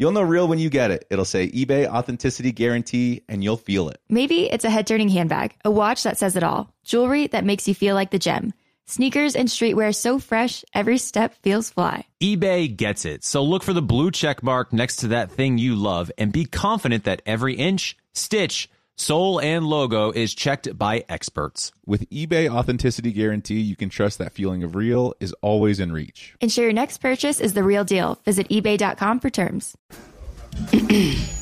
You'll know real when you get it. It'll say eBay authenticity guarantee and you'll feel it. Maybe it's a head turning handbag, a watch that says it all, jewelry that makes you feel like the gem, sneakers and streetwear so fresh, every step feels fly. eBay gets it. So look for the blue check mark next to that thing you love and be confident that every inch, stitch, sole, and logo is checked by experts. With eBay authenticity guarantee, you can trust that feeling of real is always in reach. Ensure your next purchase is the real deal. Visit eBay.com for terms.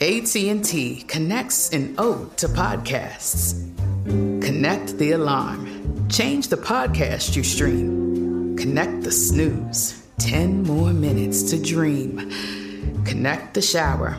AT&T connects an ode to podcasts. Connect the alarm. Change the podcast you stream. Connect the snooze. 10 more minutes to dream. Connect the shower.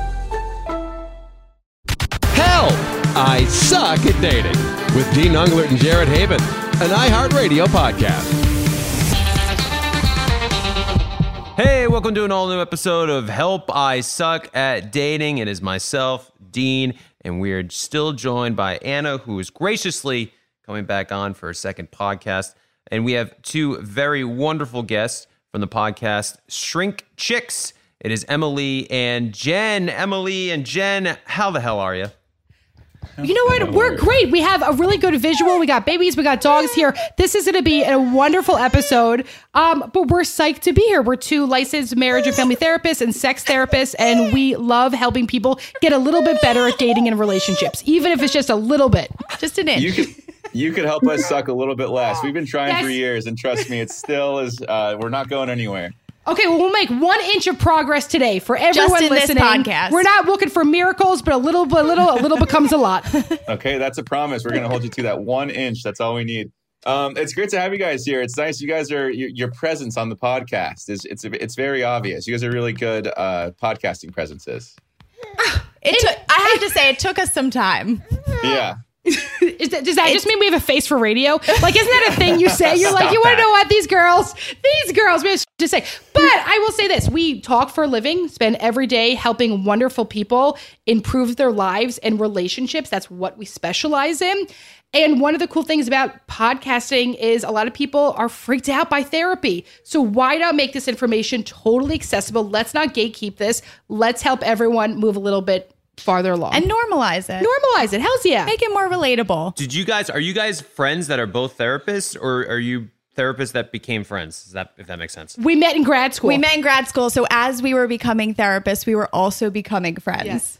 I suck at dating with Dean Unglert and Jared Haibon, an iHeartRadio podcast. Hey, welcome to an all new episode of Help I Suck at Dating. It is myself, Dean, and we're still joined by Anna, who is graciously coming back on for a second podcast. And we have two very wonderful guests from the podcast Shrink Chicks. It is Emily and Jen. Emily and Jen, how the hell are you? You know what? We're great. We have a really good visual. We got babies. We got dogs here. This is going to be a wonderful episode. Um, but we're psyched to be here. We're two licensed marriage and family therapists and sex therapists, and we love helping people get a little bit better at dating and relationships, even if it's just a little bit, just an inch. You could you could help us suck a little bit less. We've been trying Yes. for years, and trust me, it still is. Uh, we're not going anywhere. Okay, well, we'll make one inch of progress today for everyone in this listening. podcast. We're not looking for miracles, but a little, a little, a little becomes a lot. Okay, that's a promise. We're going to hold you to that one inch. That's all we need. Um, it's great to have you guys here. It's nice. You guys are your, your presence on the podcast is it's it's very obvious. You guys are really good uh, podcasting presences. It took, I have to say, it took us some time. Yeah. Is that, does that just mean we have a face for radio? Like, isn't that a thing you say? You're like, you want to know what these girls, these girls, we have to say. But I will say this: we talk for a living, spend every day helping wonderful people improve their lives and relationships. That's what we specialize in. And one of the cool things about podcasting is a lot of people are freaked out by therapy. So why not make this information totally accessible? Let's not gatekeep this. Let's help everyone move a little bit farther along And normalize it. normalize it. Hell's yeah. Make it more relatable. Did you guys, are you guys friends that are both therapists or are you therapists that became friends? Is that, if that makes sense? We met in grad school. We met in grad school, so as we were becoming therapists, we were also becoming friends. Yes.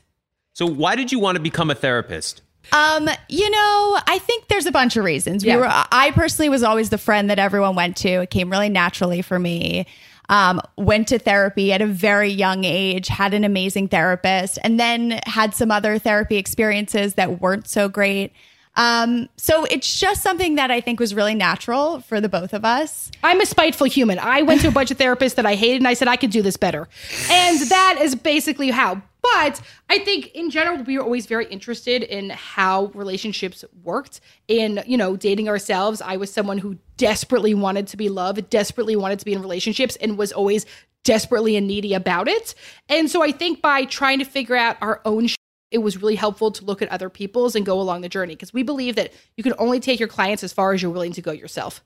So why did you want to become a therapist? Um, you know, I think there's a bunch of reasons. We Yeah. were I personally was always the friend that everyone went to. It came really naturally for me. Um, went to therapy at a very young age, had an amazing therapist, and then had some other therapy experiences that weren't so great. Um, so it's just something that I think was really natural for the both of us. I'm a spiteful human. I went to a bunch of therapists that I hated and I said I could do this better. And that is basically how. But I think in general, we were always very interested in how relationships worked in, you know, dating ourselves. I was someone who desperately wanted to be loved, desperately wanted to be in relationships, and was always desperately and needy about it. And so I think by trying to figure out our own sh- it was really helpful to look at other people's and go along the journey because we believe that you can only take your clients as far as you're willing to go yourself.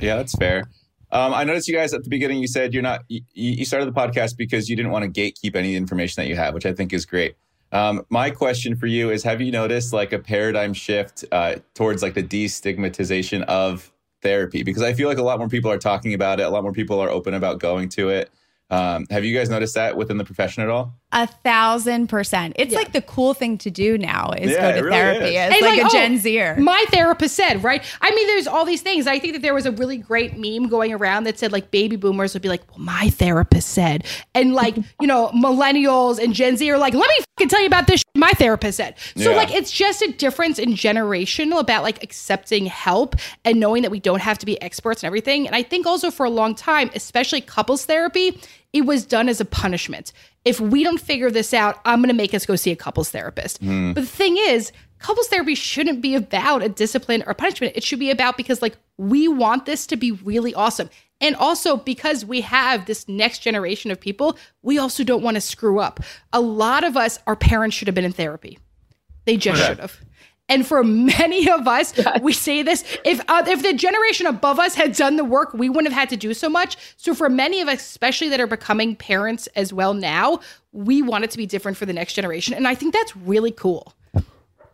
Yeah, that's fair. Um, I noticed you guys at the beginning. You said you're not. You, you started the podcast because you didn't want to gatekeep any information that you have, which I think is great. Um, my question for you is: Have you noticed like a paradigm shift uh, towards like the destigmatization of therapy? Because I feel like a lot more people are talking about it. A lot more people are open about going to it. Um, have you guys noticed that within the profession at all? A thousand percent. It's like the cool thing to do now is Yeah, go to really therapy. is. It's And like, a oh, Gen Zer. My therapist said, right? I mean, there's all these things. I think that there was a really great meme going around that said, like, baby boomers would be like, well, my therapist said. And, like, you know, millennials and Gen Z are like, let me fucking tell you about this shit my therapist said. So, Yeah. like, it's just a difference in generational about, like, accepting help and knowing that we don't have to be experts and everything. And I think also for a long time, especially couples therapy, it was done as a punishment. If we don't figure this out, I'm going to make us go see a couples therapist. Hmm. But the thing is, couples therapy shouldn't be about a discipline or punishment. It should be about because like we want this to be really awesome. And also because we have this next generation of people, we also don't want to screw up. A lot of us, our parents should have been in therapy. They just should have. And for many of us, we say this: if uh, if the generation above us had done the work, we wouldn't have had to do so much. So for many of us, especially that are becoming parents as well now, we want it to be different for the next generation, and I think that's really cool.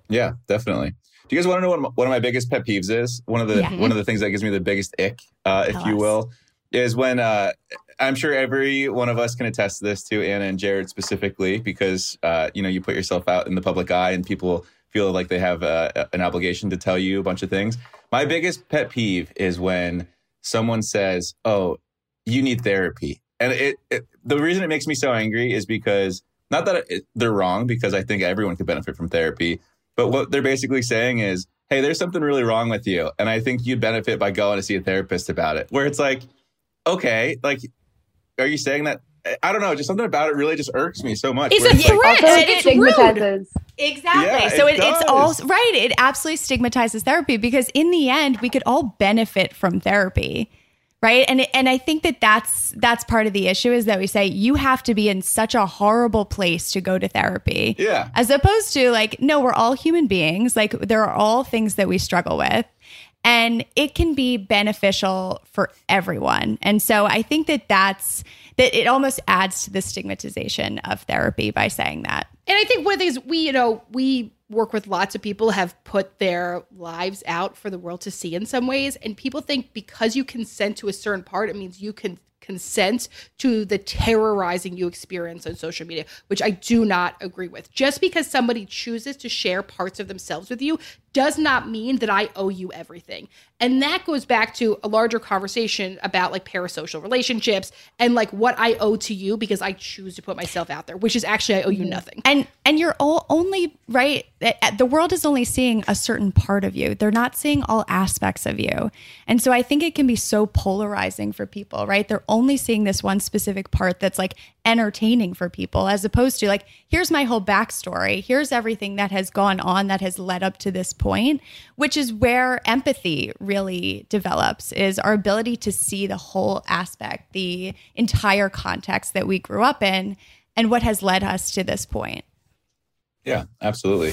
Yeah, definitely. Do you guys want to know what my- one of my biggest pet peeves is? One of the Yeah. one of the things that gives me the biggest ick, uh, if Tell you us. will, is when uh, I'm sure every one of us can attest to this to Anna and Jared specifically, because uh, you know you put yourself out in the public eye and people feel like they have uh, an obligation to tell you a bunch of things. My biggest pet peeve is when someone says, "Oh, you need therapy," and it, it the reason it makes me so angry is because not that it, they're wrong, because I think everyone could benefit from therapy, but what they're basically saying is, "Hey, there's something really wrong with you, and I think you'd benefit by going to see a therapist about it." Where it's like, okay, like, are you saying that? I don't know, just something about it really just irks me so much. It's a like, threat. Also, It's it rude. stigmatizes. Exactly. Yeah, so it it, it's all right. It absolutely stigmatizes therapy because in the end, we could all benefit from therapy, right? And and I think that that's that's part of the issue is that we say you have to be in such a horrible place to go to therapy, Yeah. as opposed to like no, we're all human beings. Like there are all things that we struggle with. And it can be beneficial for everyone. And so I think that that's that it almost adds to the stigmatization of therapy by saying that. And I think one of the things we, you know, we work with lots of people have put their lives out for the world to see in some ways. And people think because you consent to a certain part, it means you can consent to the terrorizing you experience on social media, which I do not agree with. Just because somebody chooses to share parts of themselves with you does not mean that I owe you everything. And that goes back to a larger conversation about like parasocial relationships and like what I owe to you because I choose to put myself out there, which is actually I owe you nothing. and and you're all only right uh, the world is only seeing a certain part of you. They're not seeing all aspects of you. And so i think it can be so polarizing for people right? They're only seeing this one specific part that's like entertaining for people as opposed to like here's my whole backstory. Here's everything that has gone on that has led up to this point which is where empathy really develops is our ability to see the whole aspect the entire context that we grew up in and what has led us to this point Yeah, absolutely.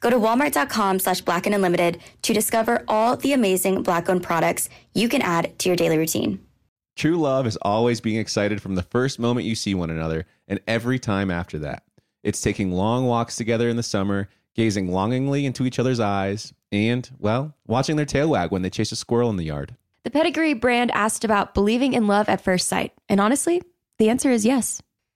Go to walmart.com slash black and unlimited to discover all the amazing black owned products you can add to your daily routine. True love is always being excited from the first moment you see one another and every time after that. It's taking long walks together in the summer, gazing longingly into each other's eyes, and, well, watching their tail wag when they chase a squirrel in the yard. The Pedigree brand asked about believing in love at first sight. And honestly, the answer is yes.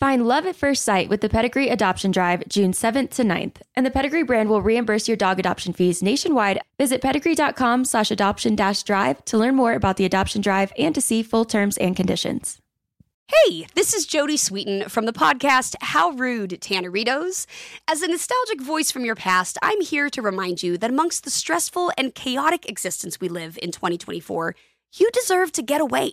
Find love at first sight with the Pedigree Adoption Drive June 7th to 9th. And the Pedigree brand will reimburse your dog adoption fees nationwide. Visit pedigree.com slash adoption dash drive to learn more about the adoption drive and to see full terms and conditions. Hey, this is Jodie Sweetin from the podcast How Rude Tanneritos. As a nostalgic voice from your past, I'm here to remind you that amongst the stressful and chaotic existence we live in 2024, you deserve to get away.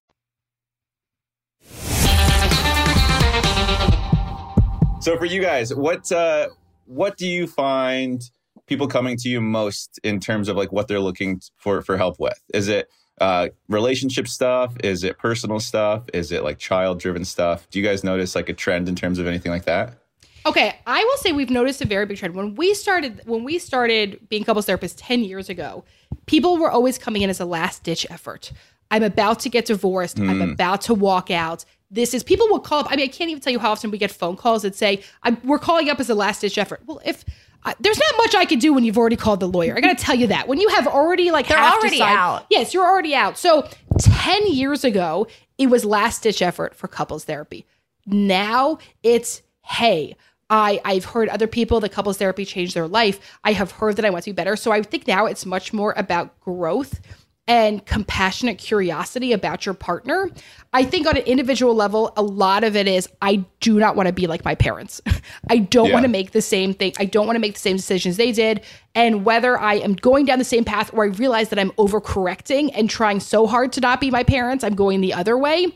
So for you guys, what uh, what do you find people coming to you most in terms of like what they're looking for for help with? Is it uh, relationship stuff? Is it personal stuff? Is it like child driven stuff? Do you guys notice like a trend in terms of anything like that? Okay, I will say we've noticed a very big trend. When we started when we started being couples therapists 10 years ago, people were always coming in as a last ditch effort. I'm about to get divorced. I'm Mm. about to walk out. This is people will call up. I mean, I can't even tell you how often we get phone calls that say, I'm, "We're calling up as a last ditch effort." Well, if I, there's not much I can do when you've already called the lawyer, I got to tell you that when you have already like They're half already decided- out. Yes, you're already out. So 10 years ago, it was last ditch effort for couples therapy. Now it's, hey, I, I've heard other people that couples therapy changed their life. I have heard that I want to be better. So I think now it's much more about growth and compassionate curiosity about your partner. I think on an individual level, a lot of it is I do not want to be like my parents. I don't Yeah. want to make the same thing. I don't want to make the same decisions they did. And whether I am going down the same path or I realize that I'm overcorrecting and trying so hard to not be my parents, I'm going the other way.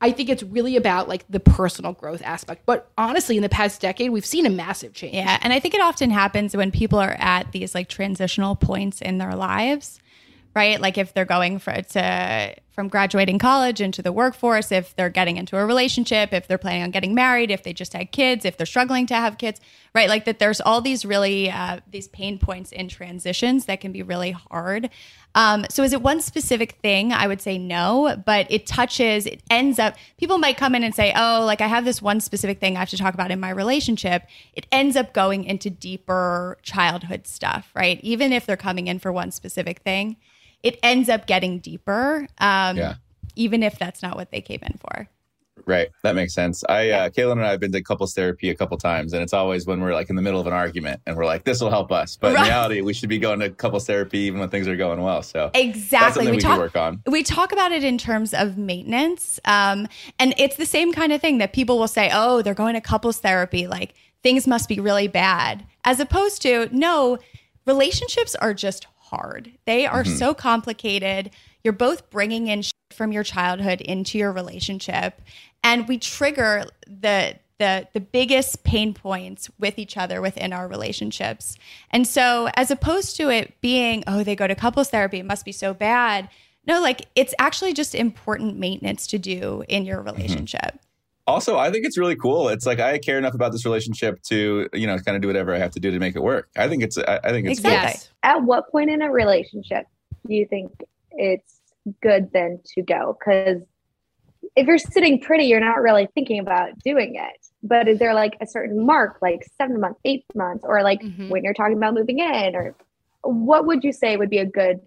I think it's really about like the personal growth aspect. But honestly, in the past decade, we've seen a massive change. Yeah, and I think it often happens when people are at these like transitional points in their lives, right? Like if they're going for, to from graduating college into the workforce, if they're getting into a relationship, if they're planning on getting married, if they just had kids, if they're struggling to have kids, right? Like that, there's all these really uh, these pain points in transitions that can be really hard. Um, so is it one specific thing? I would say no, but it touches, it ends up, people might come in and say, oh, like I have this one specific thing I have to talk about in my relationship. It ends up going into deeper childhood stuff, right? Even if they're coming in for one specific thing, it ends up getting deeper. Um, Yeah. Even if that's not what they came in for. Right. That makes sense. I, uh, Caelynn and I have been to couples therapy a couple times, and it's always when we're like in the middle of an argument and we're like, this will help us. But in reality, we should be going to couples therapy even when things are going well. So Exactly. something we, talk, work on. We talk about it in terms of maintenance. Um, and it's the same kind of thing that people will say, oh, they're going to couples therapy. Like things must be really bad. As opposed to, no, relationships are just hard. They are Mm-hmm. so complicated. You're both bringing in shit from your childhood into your relationship. And we trigger the the the biggest pain points with each other within our relationships. And so as opposed to it being, oh, they go to couples therapy, it must be so bad. No, like it's actually just important maintenance to do in your relationship. Also, I think it's really cool. It's like I care enough about this relationship to, you know, kind of do whatever I have to do to make it work. I think it's, I, I think it's Exactly. At what point in a relationship do you think it's good then to go? Because if you're sitting pretty, you're not really thinking about doing it. But is there like a certain mark, like seven months, eight months, or like Mhm. when you're talking about moving in, or what would you say would be a good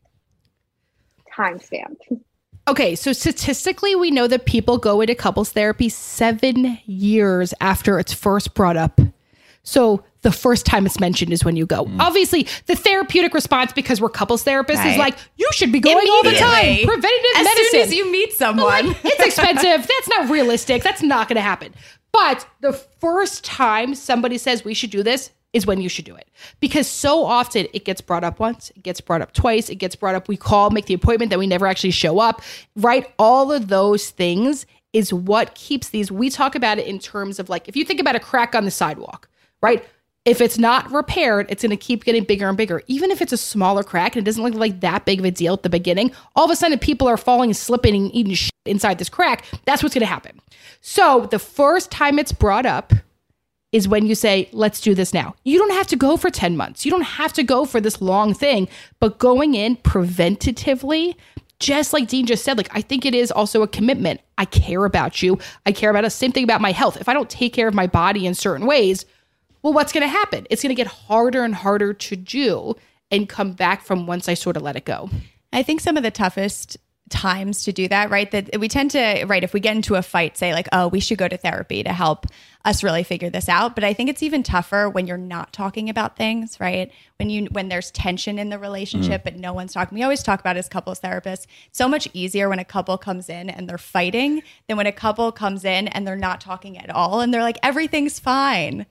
timestamp? Okay, so statistically, we know that people go into couples therapy seven years after it's first brought up. So the first time it's mentioned is when you go. Hmm. Obviously, the therapeutic response, because we're couples therapists, is like, you should be going all the time. Preventative as medicine. soon as you meet someone. it's expensive. That's not realistic. That's not going to happen. But the first time somebody says we should do this is when you should do it. Because so often it gets brought up once, it gets brought up twice, it gets brought up, we call, make the appointment, that we never actually show up, right? All of those things is what keeps these. We talk about it in terms of like, if you think about a crack on the sidewalk, right? If it's not repaired, it's going to keep getting bigger and bigger. Even if it's a smaller crack and it doesn't look like that big of a deal at the beginning, all of a sudden people are falling and slipping and eating shit inside this crack. That's what's going to happen. So the first time it's brought up is when you say, let's do this now. You don't have to go for 10 months. You don't have to go for this long thing, but going in preventatively, just like Dean just said, like, I think it is also a commitment. I care about you. I care about us. Same thing about my health. If I don't take care of my body in certain ways, well, what's going to happen? It's going to get harder and harder to do and come back from once I sort of let it go. I think some of the toughest times to do that, right? That we tend to, right, if we get into a fight, say like, oh, we should go to therapy to help us really figure this out. But I think it's even tougher when you're not talking about things, right? When you when there's tension in the relationship but no one's talking. We always talk about as couples therapists, so much easier when a couple comes in and they're fighting than when a couple comes in and they're not talking at all and they're like, everything's fine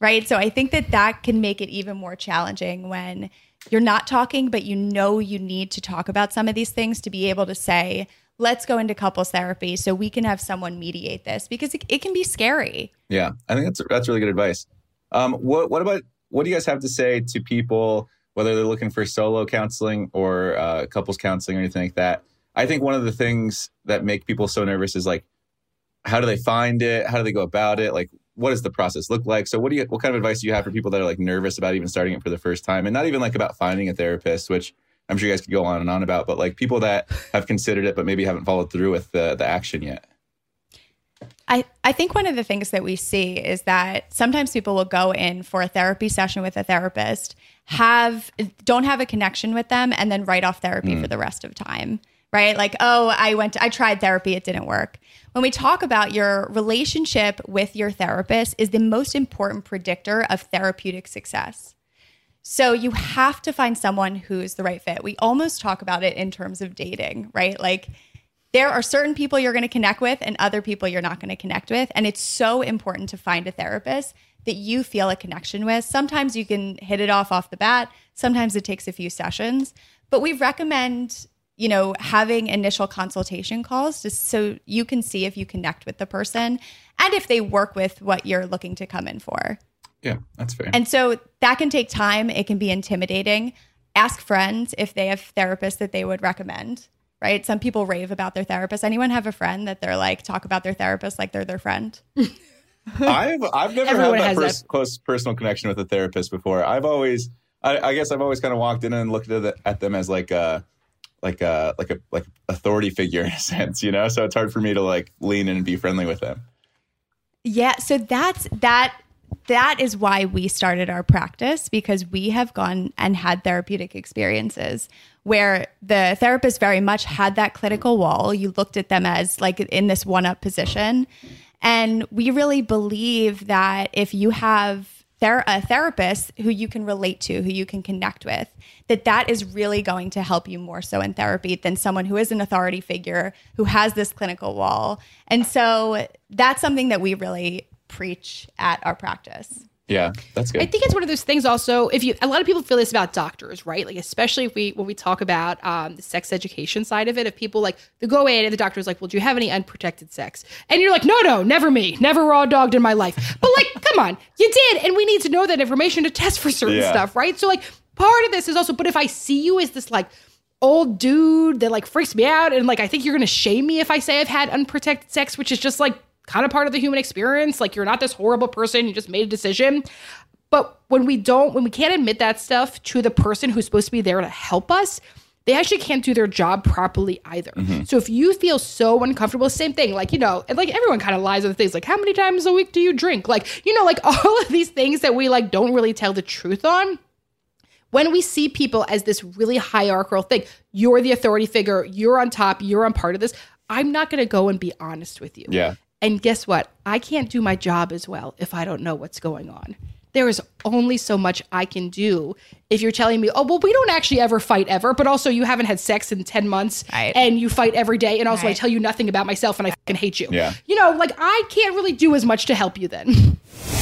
right? So I think that that can make it even more challenging when you're not talking, but you know you need to talk about some of these things to be able to say, let's go into couples therapy so we can have someone mediate this because it, it can be scary. Yeah, I think that's that's really good advice. Um, what what about what do you guys have to say to people whether they're looking for solo counseling or uh, couples counseling or anything like that? I think one of the things that make people so nervous is like, how do they find it? How do they go about it? Like, what does the process look like? So, what do you what kind of advice do you have for people that are like nervous about even starting it for the first time, and not even like about finding a therapist, which I'm sure you guys could go on and on about, but like people that have considered it but maybe haven't followed through with the the action yet. I, I think one of the things that we see is that sometimes people will go in for a therapy session with a therapist, have don't have a connection with them, and then write off therapy hmm. for the rest of time. Right? Like, oh, I went to, I tried therapy, it didn't work. When we talk about your relationship with your therapist is the most important predictor of therapeutic success. So you have to find someone who's the right fit. We almost talk about it in terms of dating, right? Like there are certain people you're going to connect with and other people you're not going to connect with. And it's so important to find a therapist that you feel a connection with. Sometimes you can hit it off off the bat, sometimes it takes a few sessions, but we recommend you know having initial consultation calls just so you can see if you connect with the person and if they work with what you're looking to come in for Yeah, that's fair. and so that can take time. It can be intimidating. Ask friends if they have therapists that they would recommend, right? Some people rave about their therapist. Anyone have a friend that they're like, talk about their therapist like they're their friend? I've I've never Everyone had has that that. close personal connection with a therapist before. I've always, I, I guess, I've always kind of walked in and looked at, the, at them as like a, like a, like a, like authority figure in a sense, you know. So it's hard for me to like lean in and be friendly with them. Yeah, so that's that that is why we started our practice because we have gone and had therapeutic experiences where the therapist very much had that clinical wall. You looked at them as like in this one up position. And we really believe that if you have ther- a therapist who you can relate to, who you can connect with, that that is really going to help you more so in therapy than someone who is an authority figure who has this clinical wall. And so that's something that we really preach at our practice. Yeah, that's good. I think it's one of those things. Also, if you, a lot of people feel this about doctors, right? Like, especially if we when we talk about um, the sex education side of it, if people like they go in and the doctor's like, "Well, do you have any unprotected sex?" And you're like, "No, no, never me, never raw dogged in my life." But like, come on, you did, and we need to know that information to test for certain Yeah. stuff, right? So like, part of this is also, but if I see you as this like old dude that like freaks me out and like I think you're gonna shame me if I say I've had unprotected sex, which is just like kind of part of the human experience. Like you're not this horrible person, you just made a decision. But when we don't, when we can't admit that stuff to the person who's supposed to be there to help us, they actually can't do their job properly either. Mm-hmm. So if you feel so uncomfortable, same thing, like, you know, and like everyone kind of lies on things like, how many times a week do you drink? Like, you know, like all of these things that we like don't really tell the truth on. When we see people as this really hierarchical thing, you're the authority figure, you're on top, you're on part of this. I'm not going to go and be honest with you. Yeah. And guess what? I can't do my job as well if I don't know what's going on. There is only so much I can do if you're telling me, oh, well, we don't actually ever fight ever, but also you haven't had sex in 10 months and you fight every day. And also I tell you nothing about myself and I fucking hate you. Yeah. You know, like I can't really do as much to help you then.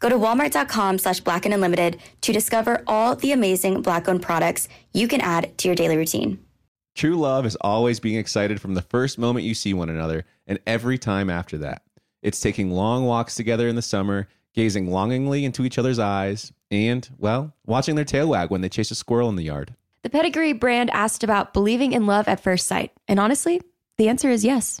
Go to walmart.com slash black and unlimited to discover all the amazing black owned products you can add to your daily routine. True love is always being excited from the first moment you see one another and every time after that. It's taking long walks together in the summer, gazing longingly into each other's eyes, and, well, watching their tail wag when they chase a squirrel in the yard. The Pedigree brand asked about believing in love at first sight. And honestly, the answer is yes.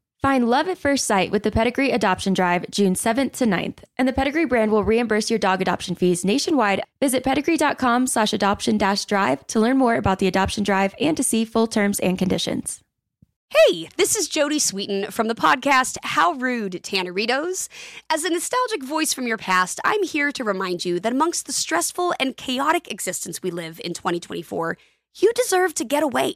Find love at first sight with the Pedigree Adoption Drive June 7th to 9th. And the Pedigree brand will reimburse your dog adoption fees nationwide. Visit pedigree.com slash adoption dash drive to learn more about the adoption drive and to see full terms and conditions. Hey, this is Jodie Sweetin from the podcast How Rude Tanneritos. As a nostalgic voice from your past, I'm here to remind you that amongst the stressful and chaotic existence we live in 2024, you deserve to get away.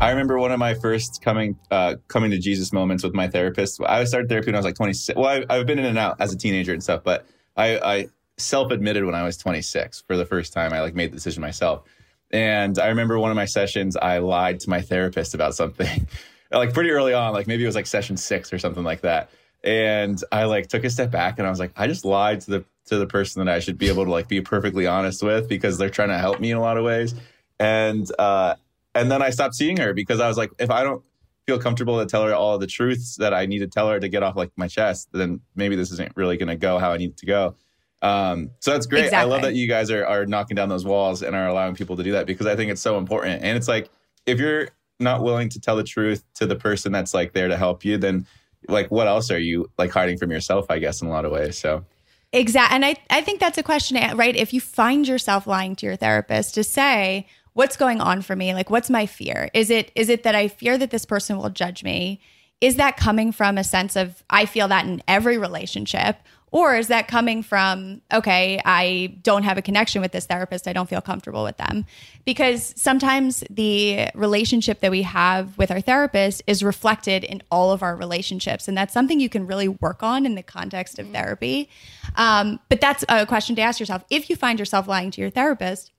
I remember one of my first coming uh, coming to Jesus moments with my therapist. I started therapy when I was like 26. Well, I, I've been in and out as a teenager and stuff, but I, I self admitted when I was 26 for the first time. I like made the decision myself. And I remember one of my sessions, I lied to my therapist about something, like pretty early on, like maybe it was like session six or something like that. and I like took a step back and I was like, I just lied to the to the person that I should be able to like be perfectly honest with because they're trying to help me in a lot of ways. And uh and then I stopped seeing her because I was like, if I don't feel comfortable to tell her all the truths that I need to tell her to get off like my chest, then maybe this isn't really gonna go how I need it to go. Um, so that's great. I love that you guys are are knocking down those walls and are allowing people to do that because I think it's so important. And it's like if you're not willing to tell the truth to the person that's like there to help you, then like what else are you like hiding from yourself? I guess in a lot of ways. So Exactly. And I, I think that's a question, right? If you find yourself lying to your therapist to say, what's going on for me? Like, what's my fear? Is it, is it that I fear that this person will judge me? Is that coming from a sense of, I feel that in every relationship? Or is that coming from, okay, I don't have a connection with this therapist. I don't feel comfortable with them. Because sometimes the relationship that we have with our therapist is reflected in all of our relationships. And that's something you can really work on in the context of therapy. Um, but that's a question to ask yourself. If you find yourself lying to your therapist,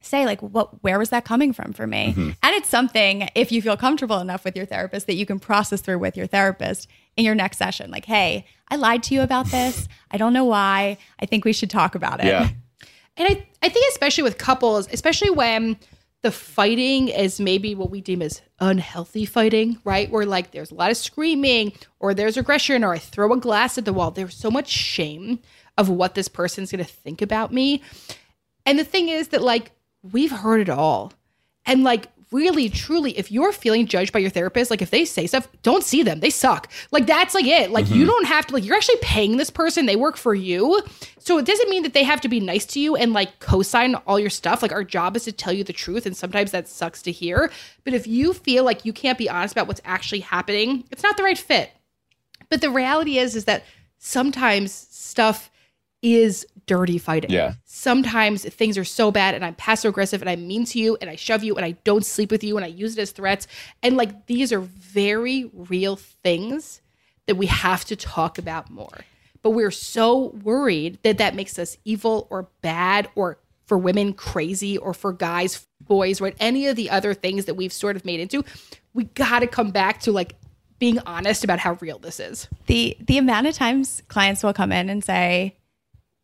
say like what where was that coming from for me Mm-hmm. and it's something if you feel comfortable enough with your therapist that you can process through with your therapist in your next session like hey i lied to you about this i don't know why i think we should talk about it yeah. And I, I think especially with couples, especially when the fighting is maybe what we deem as unhealthy fighting, right? Where like there's a lot of screaming or there's aggression or I throw a glass at the wall. There's so much shame of what this person's gonna think about me. And the thing is that like we've heard it all. And like really truly if you're feeling judged by your therapist, like if they say stuff, don't see them. They suck. Like that's like it. Like you mm-hmm. don't have to like you're actually paying this person. They work for you. So it doesn't mean that they have to be nice to you and like co-sign all your stuff. Like our job is to tell you the truth and sometimes that sucks to hear. But if you feel like you can't be honest about what's actually happening, it's not the right fit. But the reality is is that sometimes stuff is dirty fighting. Yeah. Sometimes things are so bad and I'm passive aggressive and I'm mean to you and I shove you and I don't sleep with you and I use it as threats. And like these are very real things that we have to talk about more. But we're so worried that that makes us evil or bad or for women crazy or for guys boys, right? Any of the other things that we've sort of made into. We got to come back to like being honest about how real this is. the the amount of times clients will come in and say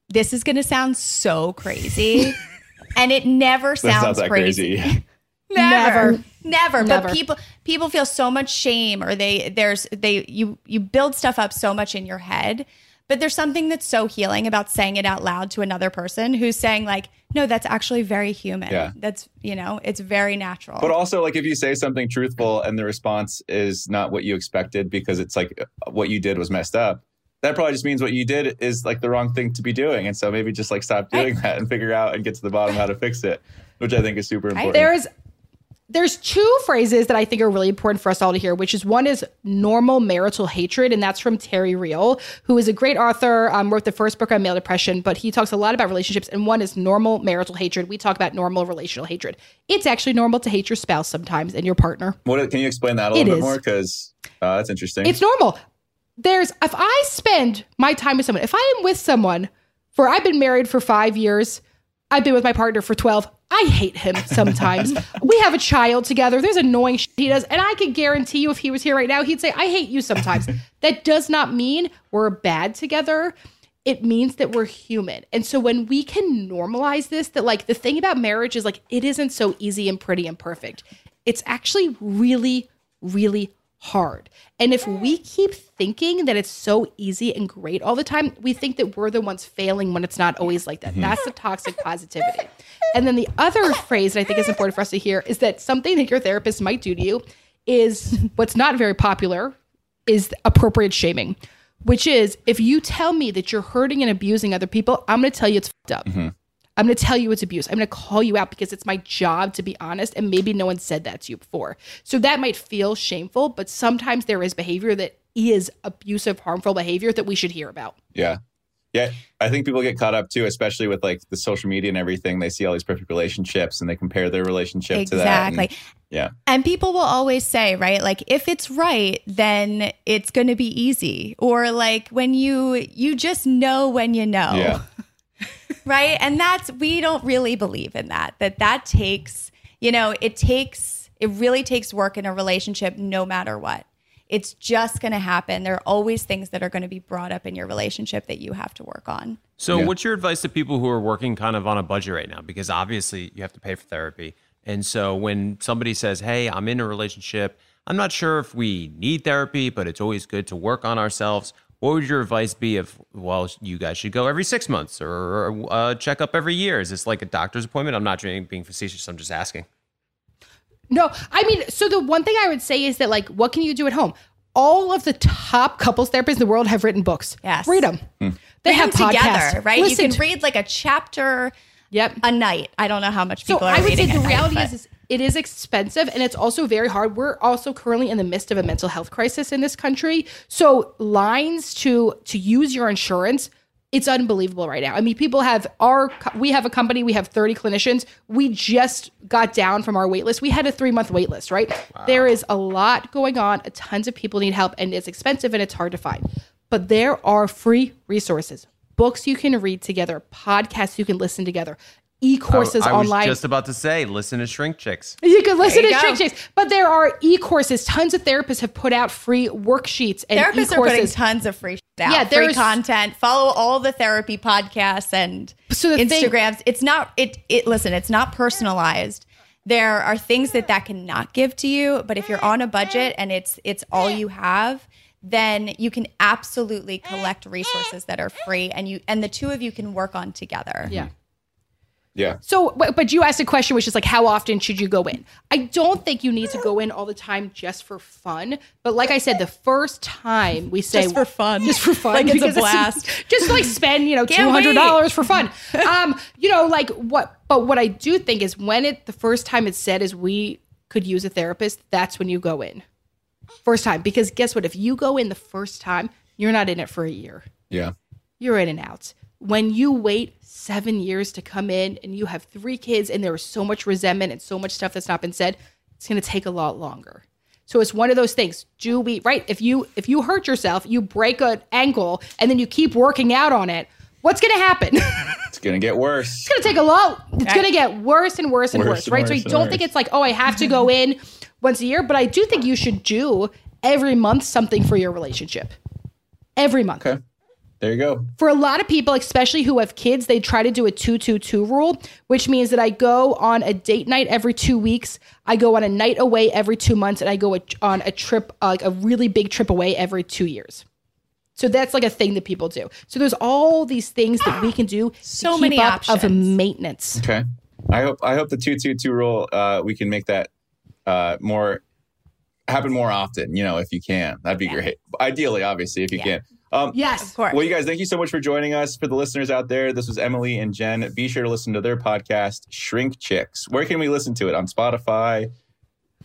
this is going to sound so crazy and it never sounds that crazy. crazy. Never. Never. Never. Never. But people people feel so much shame or they there's they you you build stuff up so much in your head. But there's something that's so healing about saying it out loud to another person who's saying like, no, that's actually very human. Yeah. That's you know, it's very natural. But also, like, if you say something truthful and the response is not what you expected because it's like uh, what you did was messed up, that probably just means what you did is like the wrong thing to be doing. And so maybe just like stop doing that and figure out and get to the bottom how to fix it, which I think is super important. There's there's two phrases that I think are really important for us all to hear, which is one is normal marital hatred, and that's from Terry Real, who is a great author, um, wrote the first book on male depression, but he talks a lot about relationships, and one is normal marital hatred. We talk about normal relational hatred. It's actually normal to hate your spouse sometimes and your partner. what, can you explain that a It little bit is. more? Because uh, that's interesting. It's normal. There's if I spend my time with someone, if I am with someone for I've been married for five years, I've been with my partner for 12. I hate him sometimes. we have a child together. There's annoying shit he does. And I can guarantee you, if he was here right now, he'd say, I hate you sometimes. that does not mean we're bad together. It means that we're human. And so when we can normalize this, that like the thing about marriage is like it isn't so easy and pretty and perfect. It's actually really, really hard. And if we keep thinking that it's so easy and great all the time, we think that we're the ones failing when it's not always like that. Mm-hmm. That's the toxic positivity. And then the other phrase that I think is important for us to hear is that something that your therapist might do to you is what's not very popular is appropriate shaming, which is if you tell me that you're hurting and abusing other people, I'm going to tell you it's fucked up. Mm-hmm. I'm going to tell you it's abuse. I'm going to call you out because it's my job to be honest. And maybe no one said that to you before. So that might feel shameful, but sometimes there is behavior that is abusive, harmful behavior that we should hear about. Yeah. Yeah. I think people get caught up too, especially with like the social media and everything. They see all these perfect relationships and they compare their relationship to that. Exactly. yeah. And people will always say, right, like if it's right, then it's going to be easy. Or like when you you just know when you know. Yeah. Right? And that's we don't really believe in that. That that takes, you know, it takes it really takes work in a relationship no matter what. It's just going to happen. There are always things that are going to be brought up in your relationship that you have to work on. So, Yeah. what's your advice to people who are working kind of on a budget right now? Because obviously, you have to pay for therapy. And so, when somebody says, Hey, I'm in a relationship, I'm not sure if we need therapy, but it's always good to work on ourselves. What would your advice be if, well, you guys should go every six months or uh, check up every year? Is this like a doctor's appointment? I'm not being being facetious. I'm just asking. No, I mean, so the one thing I would say is that, like, what can you do at home? All of the top couples therapists in the world have written books. Yes. Read them. They Read have them podcasts. together, right? Listen you can read like a chapter Yep. a night. I don't know how much So people are I would say the at night, reality but- is, is it is expensive and it's also very hard. We're also currently in the midst of a mental health crisis in this country. So lines to to use your insurance, it's unbelievable right now. I mean, people have our we have a company, we have 30 clinicians. We just got down from our wait list. We had a 3-month wait list, right? There is a lot going on. Tons of people need help and it's expensive and it's hard to find. But there are free resources. Books you can read together, podcasts you can listen together, e-courses I, I was online. just about to say, listen to Shrink Chicks. You can listen There to you Shrink. Chicks, but there are e-courses. Tons of therapists have put out free worksheets and Therapists are putting tons of free shit out. Yeah, free there's- content. Follow all the therapy podcasts and So the thing- Instagrams. it's not it. It listen. It's not personalized. There are things that that cannot give to you, but if you're on a budget and it's it's all you have, then you can absolutely collect resources that are free, and you and the two of you can work on together. yeah. Yeah. So, but, but you asked a question, which is like, how often should you go in? I don't think you need to go in all the time just for fun. But like I said, the first time we say Just for fun. just for fun, Like it's a because blast. just like spend you know two hundred dollars for fun. Um, you know, like what? But what I do think is when it the first time it's said is we could use a therapist. That's when you go in first time because guess what? If you go in the first time, you're not in it for a year. Yeah. you're in and out. When you wait seven years to come in and you have three kids and there is so much resentment and so much stuff that's not been said, it's going to take a lot longer. So it's one of those things. Do we right? If you if you hurt yourself, you break an ankle, and then you keep working out on it, what's going to happen? it's It's gonna get worse. It's going to take a lot. It's going to get worse and worse and Worse worse, and right? so I don't think it's like, oh, I have to go in once a year, but I do think you should do every month something for your relationship. Every month Okay. There you go. for a lot of people, especially who have kids, they try to do a 222 rule, which means that I go on a date night every two weeks. I go on a night away every two months, and I go on a trip, uh, like a really big trip away every two years. So that's like a thing that people do. So there's all these things that we can do. So to keep many up of maintenance. Okay. I hope I hope the two two two rule uh, we can make that uh, more happen more often. You know, if you can, that'd be great. Ideally, obviously, if you can. Um, Yes, Of course. Well, you guys, thank you so much for joining us. For the listeners out there, this was Emily and Jen. Be sure to listen to their podcast, Shrink Chicks. Where can we listen to it? On Spotify?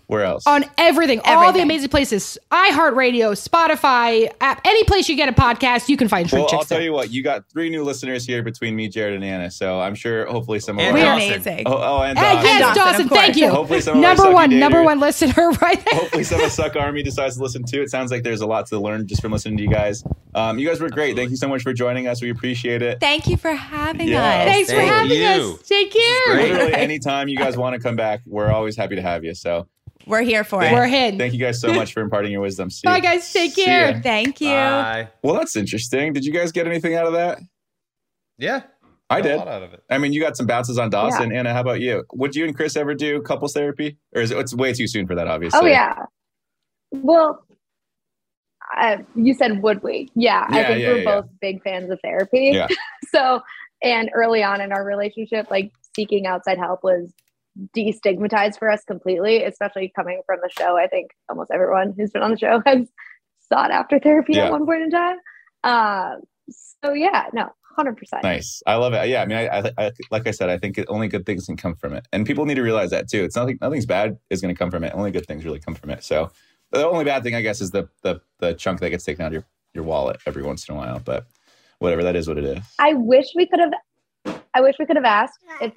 Where else? on everything, all the amazing places, iHeartRadio, Spotify, app, any place you get a podcast, you can find Shrink well, Chicks. I'll tell there. you what, you got three new listeners here between me, Jared, and Anna. So I'm sure hopefully some of And our- We're amazing. Oh, oh, and Hey, Dawson. yes, Dawson, Dawson, of thank you. Hopefully some of our number sucky one, number one listener, right there. Hopefully, some of Suck Army decides to listen to it. Sounds like there's a lot to learn just from listening to you guys. Um, you guys were great. Thank you so much for joining us. We appreciate it. Thank you for having Yeah. us. Thanks for having you. us. Take care. Literally, anytime you guys want to come back, we're always happy to have you. So, We're here for thank, it. We're in. thank you guys so much for imparting your wisdom. See Bye, you. guys. Take See care. ya. Thank you. Bye. Well, that's interesting. Did you guys get anything out of that? Yeah. I Got a did. lot out of it. I mean, you got some bounces on Dawson. Anna, how about you? Would you and Chris ever do couples therapy? Or is it it's way too soon for that, obviously? Oh yeah. Well, uh, you said would we? Yeah, I think yeah, we're yeah, yeah. both big fans of therapy. Yeah. so, and early on in our relationship, like seeking outside help was destigmatized for us completely, especially coming from the show. I think almost everyone who's been on the show has sought after therapy Yeah. at one point in time. Um, so yeah, no, hundred percent. Nice. I love it. Yeah. I mean, I, I, I like I said, I think it, only good things can come from it, and people need to realize that too. It's nothing. Nothing's bad is going to come from it. Only good things really come from it. So the only bad thing, I guess, is the the the chunk that gets taken out of your your wallet every once in a while. But whatever, that is what it is. I wish we could have. I wish we could have asked if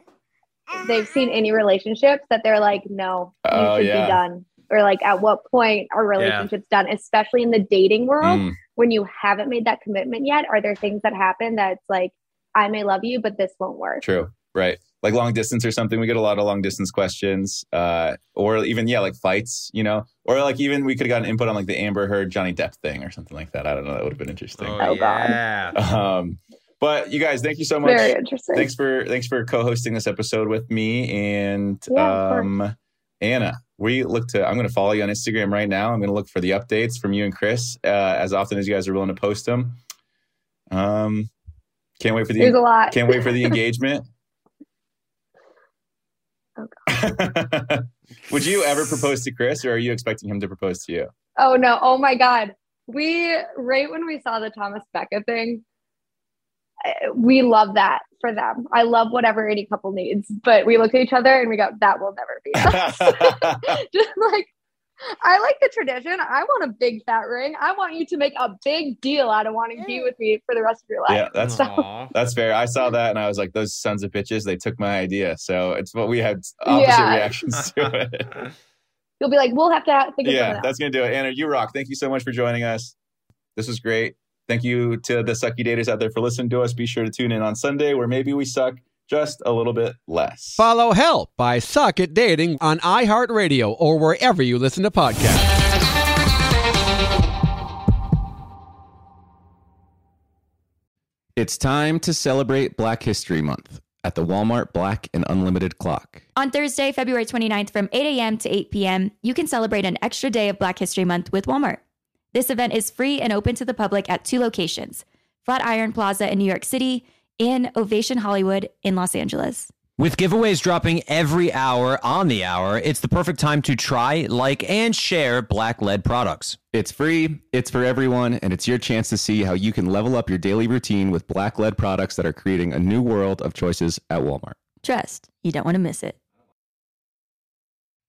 they've seen any relationships that they're like, no, you Oh, should yeah. be done, or like at what point are relationships done, especially in the dating world Mm, when you haven't made that commitment yet. Are there things that happen that's like, I may love you, but this won't work? true. Right. like long distance or something. We get a lot of long distance questions, uh, or even yeah, like fights, you know, or like even we could have gotten input on like the Amber Heard Johnny Depp thing or something like that. I don't know. That would have been interesting. Oh, yeah. Um, but you guys, thank you so much. Very interesting. Thanks for thanks for co-hosting this episode with me and Yeah, um, Anna. We look to. I'm going to follow you on Instagram right now. I'm going to look for the updates from you and Chris uh, as often as you guys are willing to post them. Um, can't wait for the. There's a lot. Can't wait for the engagement. Oh, Would you ever propose to Chris, or are you expecting him to propose to you? Oh no! Oh my God! We right when we saw the Thomas Becca thing, we love that for them. I love whatever any couple needs, but we look at each other and we go, "That will never be us." Just like I like the tradition. I want a big fat ring. I want you to make a big deal out of wanting to be with me for the rest of your life. Yeah, that's So- that's fair. I saw that and I was like, those sons of bitches, they took my idea. So it's what we had opposite Yeah. reactions to it. You'll be like, "We'll have to ha- think of yeah, something that's gonna do it. Anna, you rock. Thank you so much for joining us. This was great. Thank you to the sucky daters out there for listening to us. Be sure to tune in on Sunday where maybe we suck just a little bit less. Follow Help I Suck at Dating on iHeartRadio or wherever you listen to podcasts. It's time to celebrate Black History Month at the Walmart Black and Unlimited Clock. On Thursday, February 29th from 8 a.m. to 8 p.m., you can celebrate an extra day of Black History Month with Walmart. This event is free and open to the public at two locations Flatiron Plaza in New York City and Ovation Hollywood in Los Angeles. With giveaways dropping every hour on the hour, it's the perfect time to try, like, and share black led products. It's free, it's for everyone, and it's your chance to see how you can level up your daily routine with black led products that are creating a new world of choices at Walmart. Trust, you don't want to miss it.